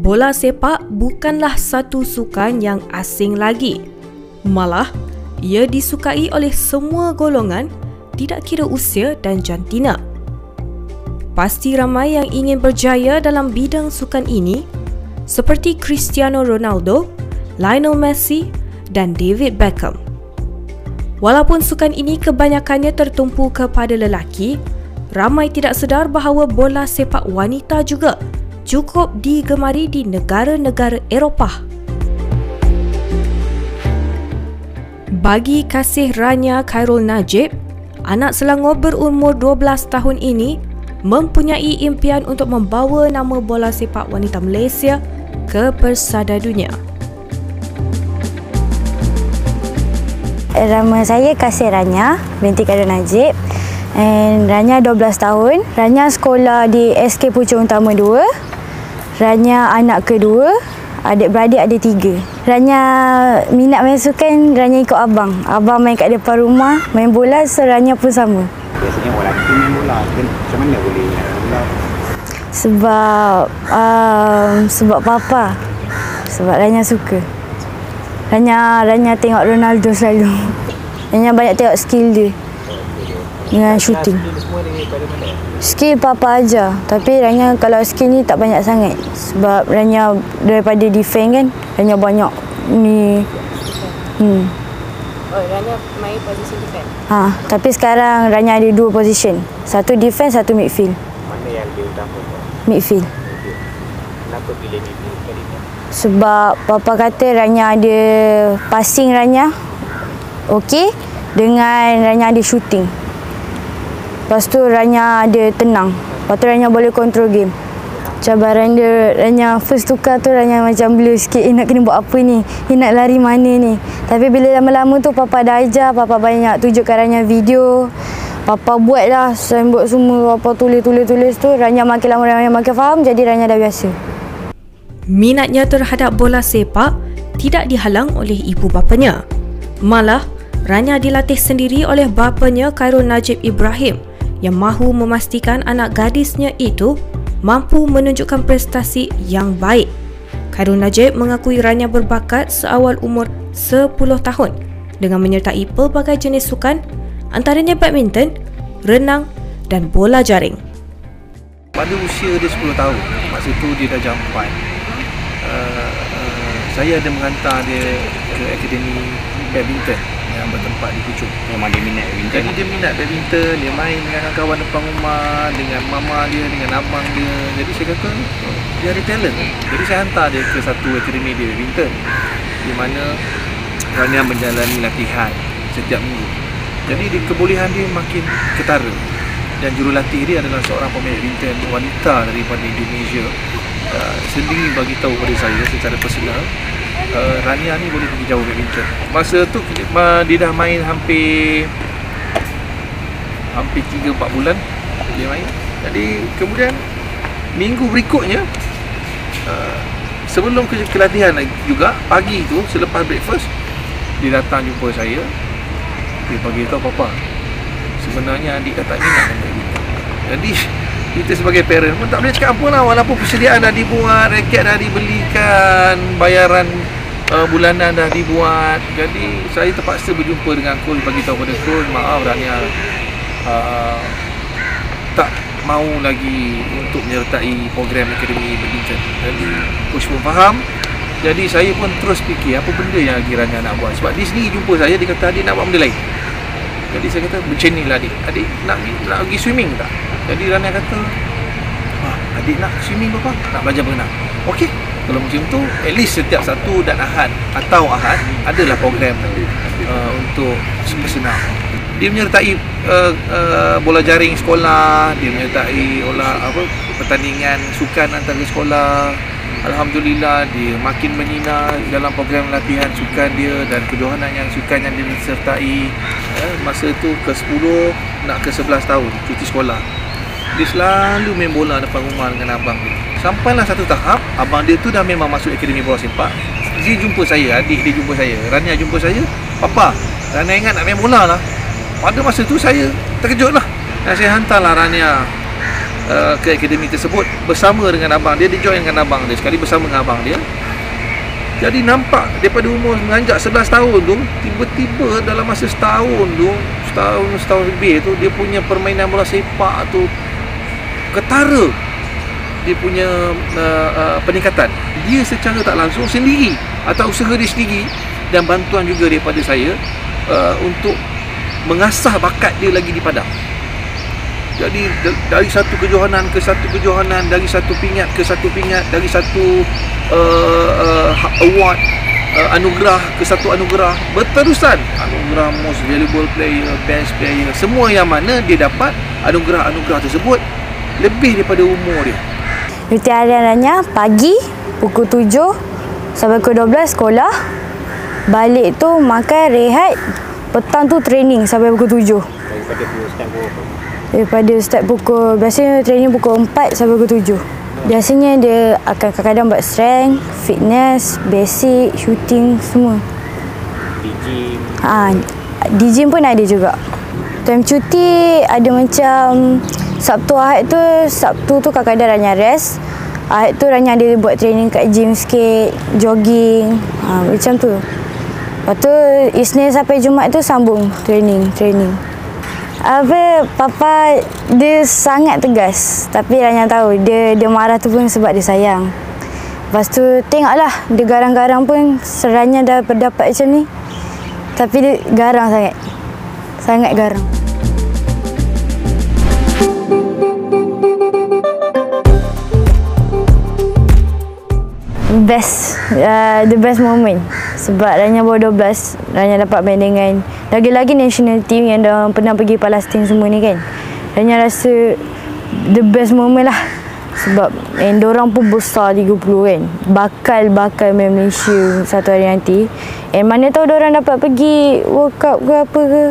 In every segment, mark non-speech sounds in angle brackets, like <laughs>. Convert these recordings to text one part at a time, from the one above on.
bola sepak bukanlah satu sukan yang asing lagi. Malah, ia disukai oleh semua golongan tidak kira usia dan jantina. Pasti ramai yang ingin berjaya dalam bidang sukan ini seperti Cristiano Ronaldo, Lionel Messi dan David Beckham. Walaupun sukan ini kebanyakannya tertumpu kepada lelaki, ramai tidak sedar bahawa bola sepak wanita juga cukup digemari di negara-negara Eropah. Bagi kasih Rania Khairul Najib, anak Selangor berumur 12 tahun ini mempunyai impian untuk membawa nama bola sepak wanita Malaysia ke persada dunia. Nama saya Kasih Rania binti Khairul Najib. And Rania 12 tahun. Rania sekolah di SK Pucung Utama 2. Rania anak kedua, adik-beradik ada tiga. Rania minat main sukan, Rania ikut abang. Abang main kat depan rumah, main bola, so Rania pun sama. Biasanya orang lelaki main bola, macam mana boleh main bola? Sebab, um, sebab papa. Sebab Rania suka. Rania, Rania tengok Ronaldo selalu. <laughs> Rania banyak tengok skill dia. Dengan shooting. Skill papa aja, tapi Rania kalau skill ni tak banyak sangat sebab Rania daripada defend kan, Rania banyak ni hmm. Oh, Rania main posisi defend. Ha, tapi sekarang Rania ada dua position. Satu defend, satu midfield. Mana yang lebih utama? Midfield. Kenapa pilih midfield kali ni? Sebab papa kata Rania ada passing Rania. Okey, dengan Rania ada shooting. Lepas tu Rania ada tenang. Lepas tu Rania boleh control game. Cabaran dia, Rania first tukar tu Rania macam blur sikit. Eh nak kena buat apa ni? Eh nak lari mana ni? Tapi bila lama-lama tu Papa dah ajar. Papa banyak tunjukkan Rania video. Papa buat lah. Buat semua. Papa tulis-tulis-tulis tu. Rania makin lama Rania makin faham. Jadi Rania dah biasa. Minatnya terhadap bola sepak tidak dihalang oleh ibu bapanya. Malah, Rania dilatih sendiri oleh bapanya Khairul Najib Ibrahim yang mahu memastikan anak gadisnya itu mampu menunjukkan prestasi yang baik. Khairul Najib mengakui Rania berbakat seawal umur 10 tahun dengan menyertai pelbagai jenis sukan antaranya badminton, renang dan bola jaring. Pada usia dia 10 tahun, masa itu dia dah jampan. Uh, uh, saya ada menghantar dia ke akademi badminton yang bertempat di Pucuk. Memang dia minat badminton. Jadi dia minat badminton, dia main dengan kawan depan rumah, dengan mama dia, dengan abang dia. Jadi saya kata, dia ada talent. Jadi saya hantar dia ke satu akademi dia badminton. Di mana Rania menjalani latihan setiap minggu. Jadi dia, kebolehan dia makin ketara. Dan jurulatih dia adalah seorang pemain badminton wanita daripada Indonesia. Uh, sendiri bagi tahu kepada saya secara personal uh, Rania ni boleh pergi jauh badminton. Masa tu dia dah main hampir hampir 3 4 bulan dia main. Jadi kemudian minggu berikutnya uh, sebelum ke, ke latihan juga pagi tu selepas breakfast dia datang jumpa saya. Dia bagi tahu papa. Sebenarnya adik kata minat main Jadi kita sebagai parent pun tak boleh cakap apa lah walaupun persediaan dah dibuat raket dah dibelikan bayaran uh, bulanan dah dibuat. Jadi saya terpaksa berjumpa dengan Kul bagi tahu pada Kul maaf Rania uh, tak mau lagi untuk menyertai program akademi badminton jadi coach pun faham. Jadi saya pun terus fikir apa benda yang lagi Rania nak buat? Sebab dia sendiri jumpa saya dia kata adik nak buat benda lain jadi saya kata macam ni lah adik. Adik nak, nak pergi swimming tak? Jadi Rania kata ah, Adik nak swimming bapa Nak belajar berenang. Okey Kalau macam tu At least setiap satu dan ahad Atau ahad Adalah program uh, Untuk bersenam Dia menyertai uh, uh, Bola jaring sekolah Dia menyertai olah, apa, Pertandingan sukan antara sekolah Alhamdulillah dia makin menyinar dalam program latihan sukan dia dan kejohanan yang sukan yang dia sertai eh, masa tu ke 10 nak ke 11 tahun cuti sekolah dia selalu main bola depan rumah dengan abang dia. Sampailah satu tahap, abang dia tu dah memang masuk akademi bola sepak. Dia jumpa saya, adik dia jumpa saya. Rania jumpa saya, Papa, Rania ingat nak main bola lah. Pada masa tu saya terkejut lah. Dan saya hantarlah Rania uh, ke akademi tersebut bersama dengan abang dia dia join dengan abang dia sekali bersama dengan abang dia. Jadi nampak daripada umur menganjak 11 tahun tu tiba-tiba dalam masa setahun tu setahun setahun lebih tu dia punya permainan bola sepak tu ketara. Dia punya uh, uh, peningkatan. Dia secara tak langsung sendiri atau usaha dia sendiri dan bantuan juga daripada saya uh, untuk mengasah bakat dia lagi di padang jadi dari satu kejohanan ke satu kejohanan dari satu pingat ke satu pingat dari satu uh, uh, award uh, anugerah ke satu anugerah berterusan anugerah most valuable player best player semua yang mana dia dapat anugerah-anugerah tersebut lebih daripada umur dia Rutin harian Rania pagi pukul 7 sampai pukul 12 sekolah. Balik tu makan, rehat. Petang tu training sampai pukul 7. Daripada pukul apa? Daripada start pukul, biasanya training pukul 4 sampai pukul 7. Biasanya dia akan kadang-kadang buat strength, fitness, basic, shooting, semua. Di gym. Ha, di gym pun ada juga. Time cuti ada macam Sabtu Ahad tu Sabtu tu kadang-kadang Rania rest Ahad tu Rania ada buat training kat gym sikit Jogging ha, Macam tu Lepas tu Isnin sampai Jumaat tu sambung training Training apa papa dia sangat tegas. Tapi Rania tahu dia dia marah tu pun sebab dia sayang. Lepas tu tengoklah dia garang-garang pun seranya dah berdapat macam ni. Tapi dia garang sangat. Sangat garang. Best uh, the best moment. Sebab Rania baru 12 Rania dapat main dengan lagi-lagi national team yang dah pernah pergi Palestin semua ni kan. Rania rasa the best moment lah. Sebab and orang pun besar 30 kan. Bakal-bakal main Malaysia satu hari nanti. And mana tahu orang dapat pergi World Cup ke apa ke.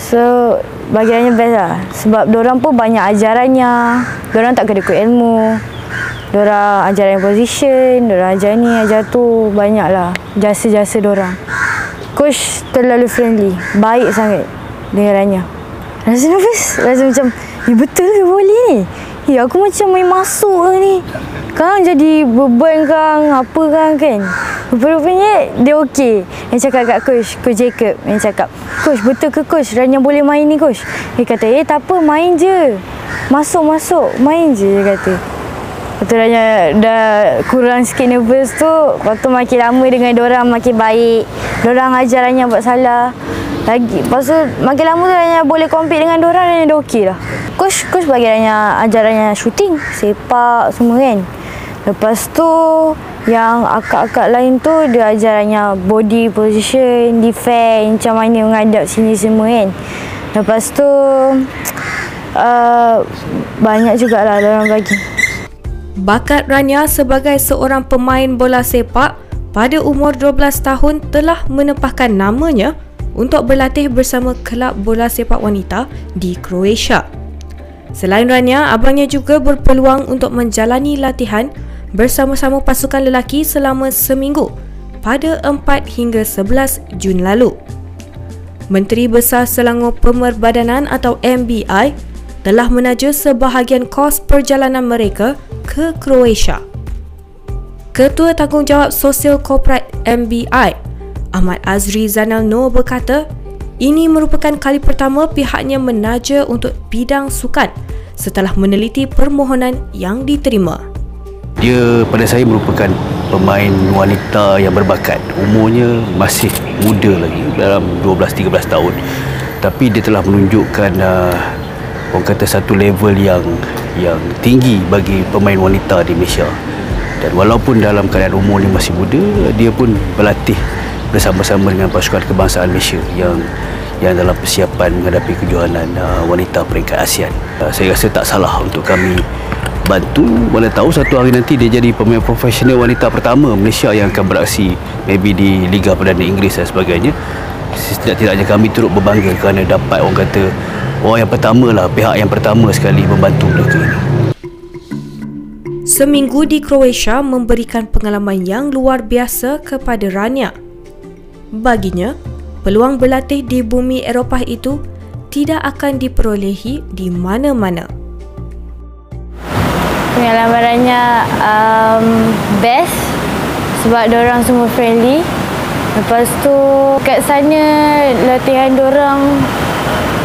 So bagi Rania best lah. Sebab orang pun banyak ajarannya. Orang tak kena ikut ilmu. Diorang ajar yang position, diorang ajar ni, ajar tu, banyak lah. Jasa-jasa diorang. Coach terlalu friendly, baik sangat dengan Rania. Rasa nervous, rasa macam, eh betul ke boleh ni? Eh aku macam main masuk ke ni? Kang jadi beban kang, apa kang kan? Rupa-rupanya dia okey. Yang cakap kat coach, coach Jacob yang cakap, Coach betul ke coach Rania boleh main ni coach? Dia kata, eh tak apa main je. Masuk-masuk, main je dia kata. Tu dah, dah kurang sikit nervous tu Lepas tu makin lama dengan orang makin baik. Diorang ajarannya buat salah. Lagi Lepas tu makin lama tu Rania boleh compete dengan orang Rania dah okey lah Coach, coach bagi Rania ajarannya shooting Sepak semua kan. Lepas tu yang akak-akak lain tu dia ajarannya body position, defend, macam mana menghadap sini semua kan. Lepas tu <tsk> uh, banyak jugalah orang bagi. Bakat Rania sebagai seorang pemain bola sepak pada umur 12 tahun telah menepahkan namanya untuk berlatih bersama kelab bola sepak wanita di Croatia. Selain Rania, abangnya juga berpeluang untuk menjalani latihan bersama-sama pasukan lelaki selama seminggu pada 4 hingga 11 Jun lalu. Menteri Besar Selangor Pemerbadanan atau MBI telah menaja sebahagian kos perjalanan mereka ke Croatia. Ketua Tanggungjawab Sosial Korporat MBI, Ahmad Azri Zanal Noor berkata, ini merupakan kali pertama pihaknya menaja untuk bidang sukan setelah meneliti permohonan yang diterima. Dia pada saya merupakan pemain wanita yang berbakat. Umurnya masih muda lagi, dalam 12-13 tahun. Tapi dia telah menunjukkan uh, orang kata satu level yang yang tinggi bagi pemain wanita di Malaysia dan walaupun dalam keadaan umur dia masih muda dia pun berlatih bersama-sama dengan pasukan kebangsaan Malaysia yang yang dalam persiapan menghadapi kejohanan uh, wanita peringkat ASEAN. Uh, saya rasa tak salah untuk kami bantu mana tahu satu hari nanti dia jadi pemain profesional wanita pertama Malaysia yang akan beraksi maybe di Liga Perdana Inggeris dan sebagainya. Setidak-tidaknya kami turut berbangga kerana dapat orang kata orang yang pertama lah pihak yang pertama sekali membantu mereka ini. Seminggu di Croatia memberikan pengalaman yang luar biasa kepada Rania. Baginya, peluang berlatih di bumi Eropah itu tidak akan diperolehi di mana-mana. Pengalaman Rania um, best sebab orang semua friendly. Lepas tu kat sana latihan orang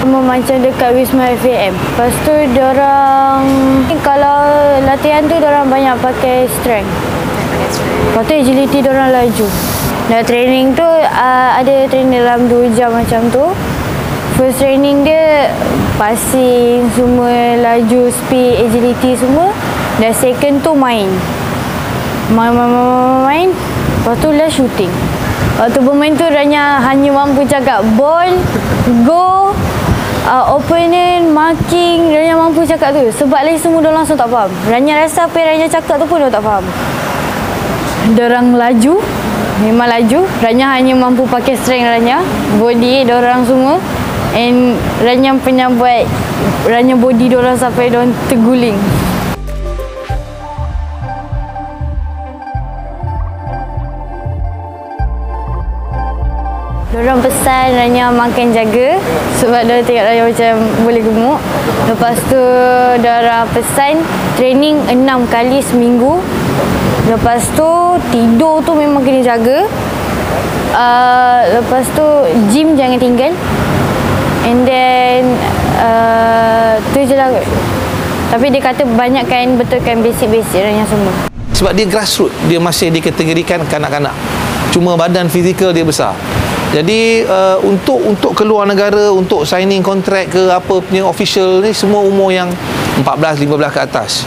macam dekat Wisma FAM. Lepas tu orang kalau latihan tu orang banyak pakai strength. Lepas tu agility orang laju. Dan training tu uh, ada training dalam 2 jam macam tu. First training dia passing, semua laju, speed, agility semua. Dan second tu main. Main, main, main, main, main. Lepas tu lah shooting. Waktu bermain tu Rania hanya mampu cakap ball, go, uh, opponent, marking. Rania mampu cakap tu. Sebab lagi semua dia langsung tak faham. Rania rasa apa yang Rania cakap tu pun dia tak faham. Diorang laju, memang laju. Rania hanya mampu pakai strength Rania, body diorang semua. And Rania punya buat Rania body diorang sampai diorang terguling. Diorang pesan Rania makan jaga sebab dia tengok Rania macam boleh gemuk. Lepas tu diorang pesan training enam kali seminggu. Lepas tu tidur tu memang kena jaga. Uh, lepas tu gym jangan tinggal. And then uh, tu je lah. Tapi dia kata banyakkan betulkan basic-basic Rania semua. sebab dia grassroots dia masih dikategorikan kanak-kanak cuma badan fizikal dia besar jadi uh, untuk untuk keluar negara untuk signing kontrak ke apa punya official ni semua umur yang 14 15 ke atas.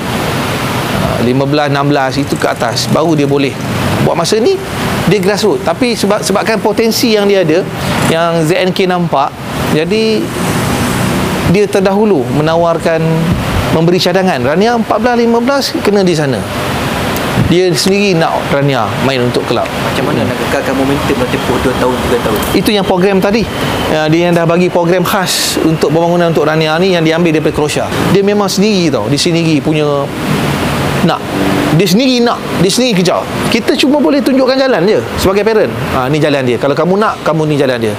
Uh, 15 16 itu ke atas. Baru dia boleh buat masa ni dia grassroots tapi sebab sebabkan potensi yang dia ada yang ZNK nampak jadi dia terdahulu menawarkan memberi cadangan. Rania 14 15 kena di sana dia sendiri nak Rania main untuk kelab. Macam mana nak kekalkan momentum dalam tempoh 2 tahun, 3 tahun? itu yang program tadi. Ya, dia yang dah bagi program khas untuk pembangunan untuk Rania ni yang diambil daripada Croatia. Dia memang sendiri tau. Dia sendiri punya nak. Dia sendiri nak. Dia sendiri kejar. Kita cuma boleh tunjukkan jalan je sebagai parent. Ha, ni jalan dia. Kalau kamu nak kamu ni jalan dia.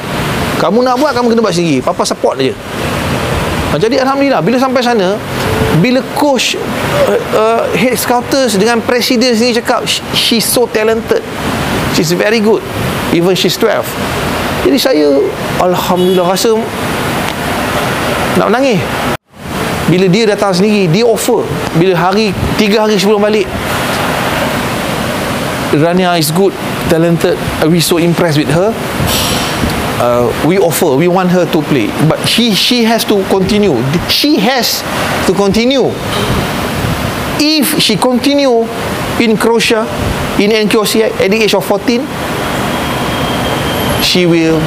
Kamu nak buat kamu kena buat sendiri. Papa support je ha, jadi Alhamdulillah bila sampai sana bila coach uh, uh, head scouters dengan presiden sendiri cakap "She- she's so talented. She's very good. Even she's 12 jadi saya Alhamdulillah rasa nak menangis. Bila dia datang sendiri dia offer. Bila hari tiga hari sebelum balik Rania is good talented. We so impressed with her uh, we offer we want her to play. But she she has to continue. She has to continue. If she continue in Croatia in NQCI at the age of 14 she will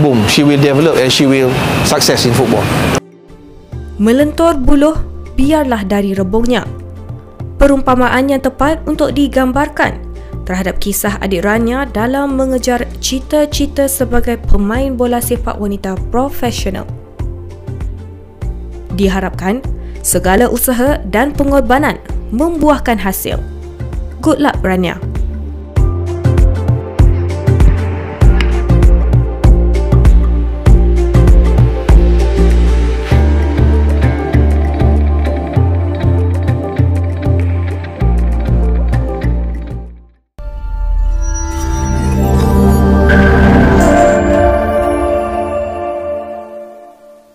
boom. She will develop and she will success in football. Melentur buluh biarlah dari rebungnya. Perumpamaan yang tepat untuk digambarkan terhadap kisah adik Rania dalam mengejar cita-cita sebagai pemain bola sepak wanita profesional. Diharapkan segala usaha dan pengorbanan membuahkan hasil. Good luck Rania.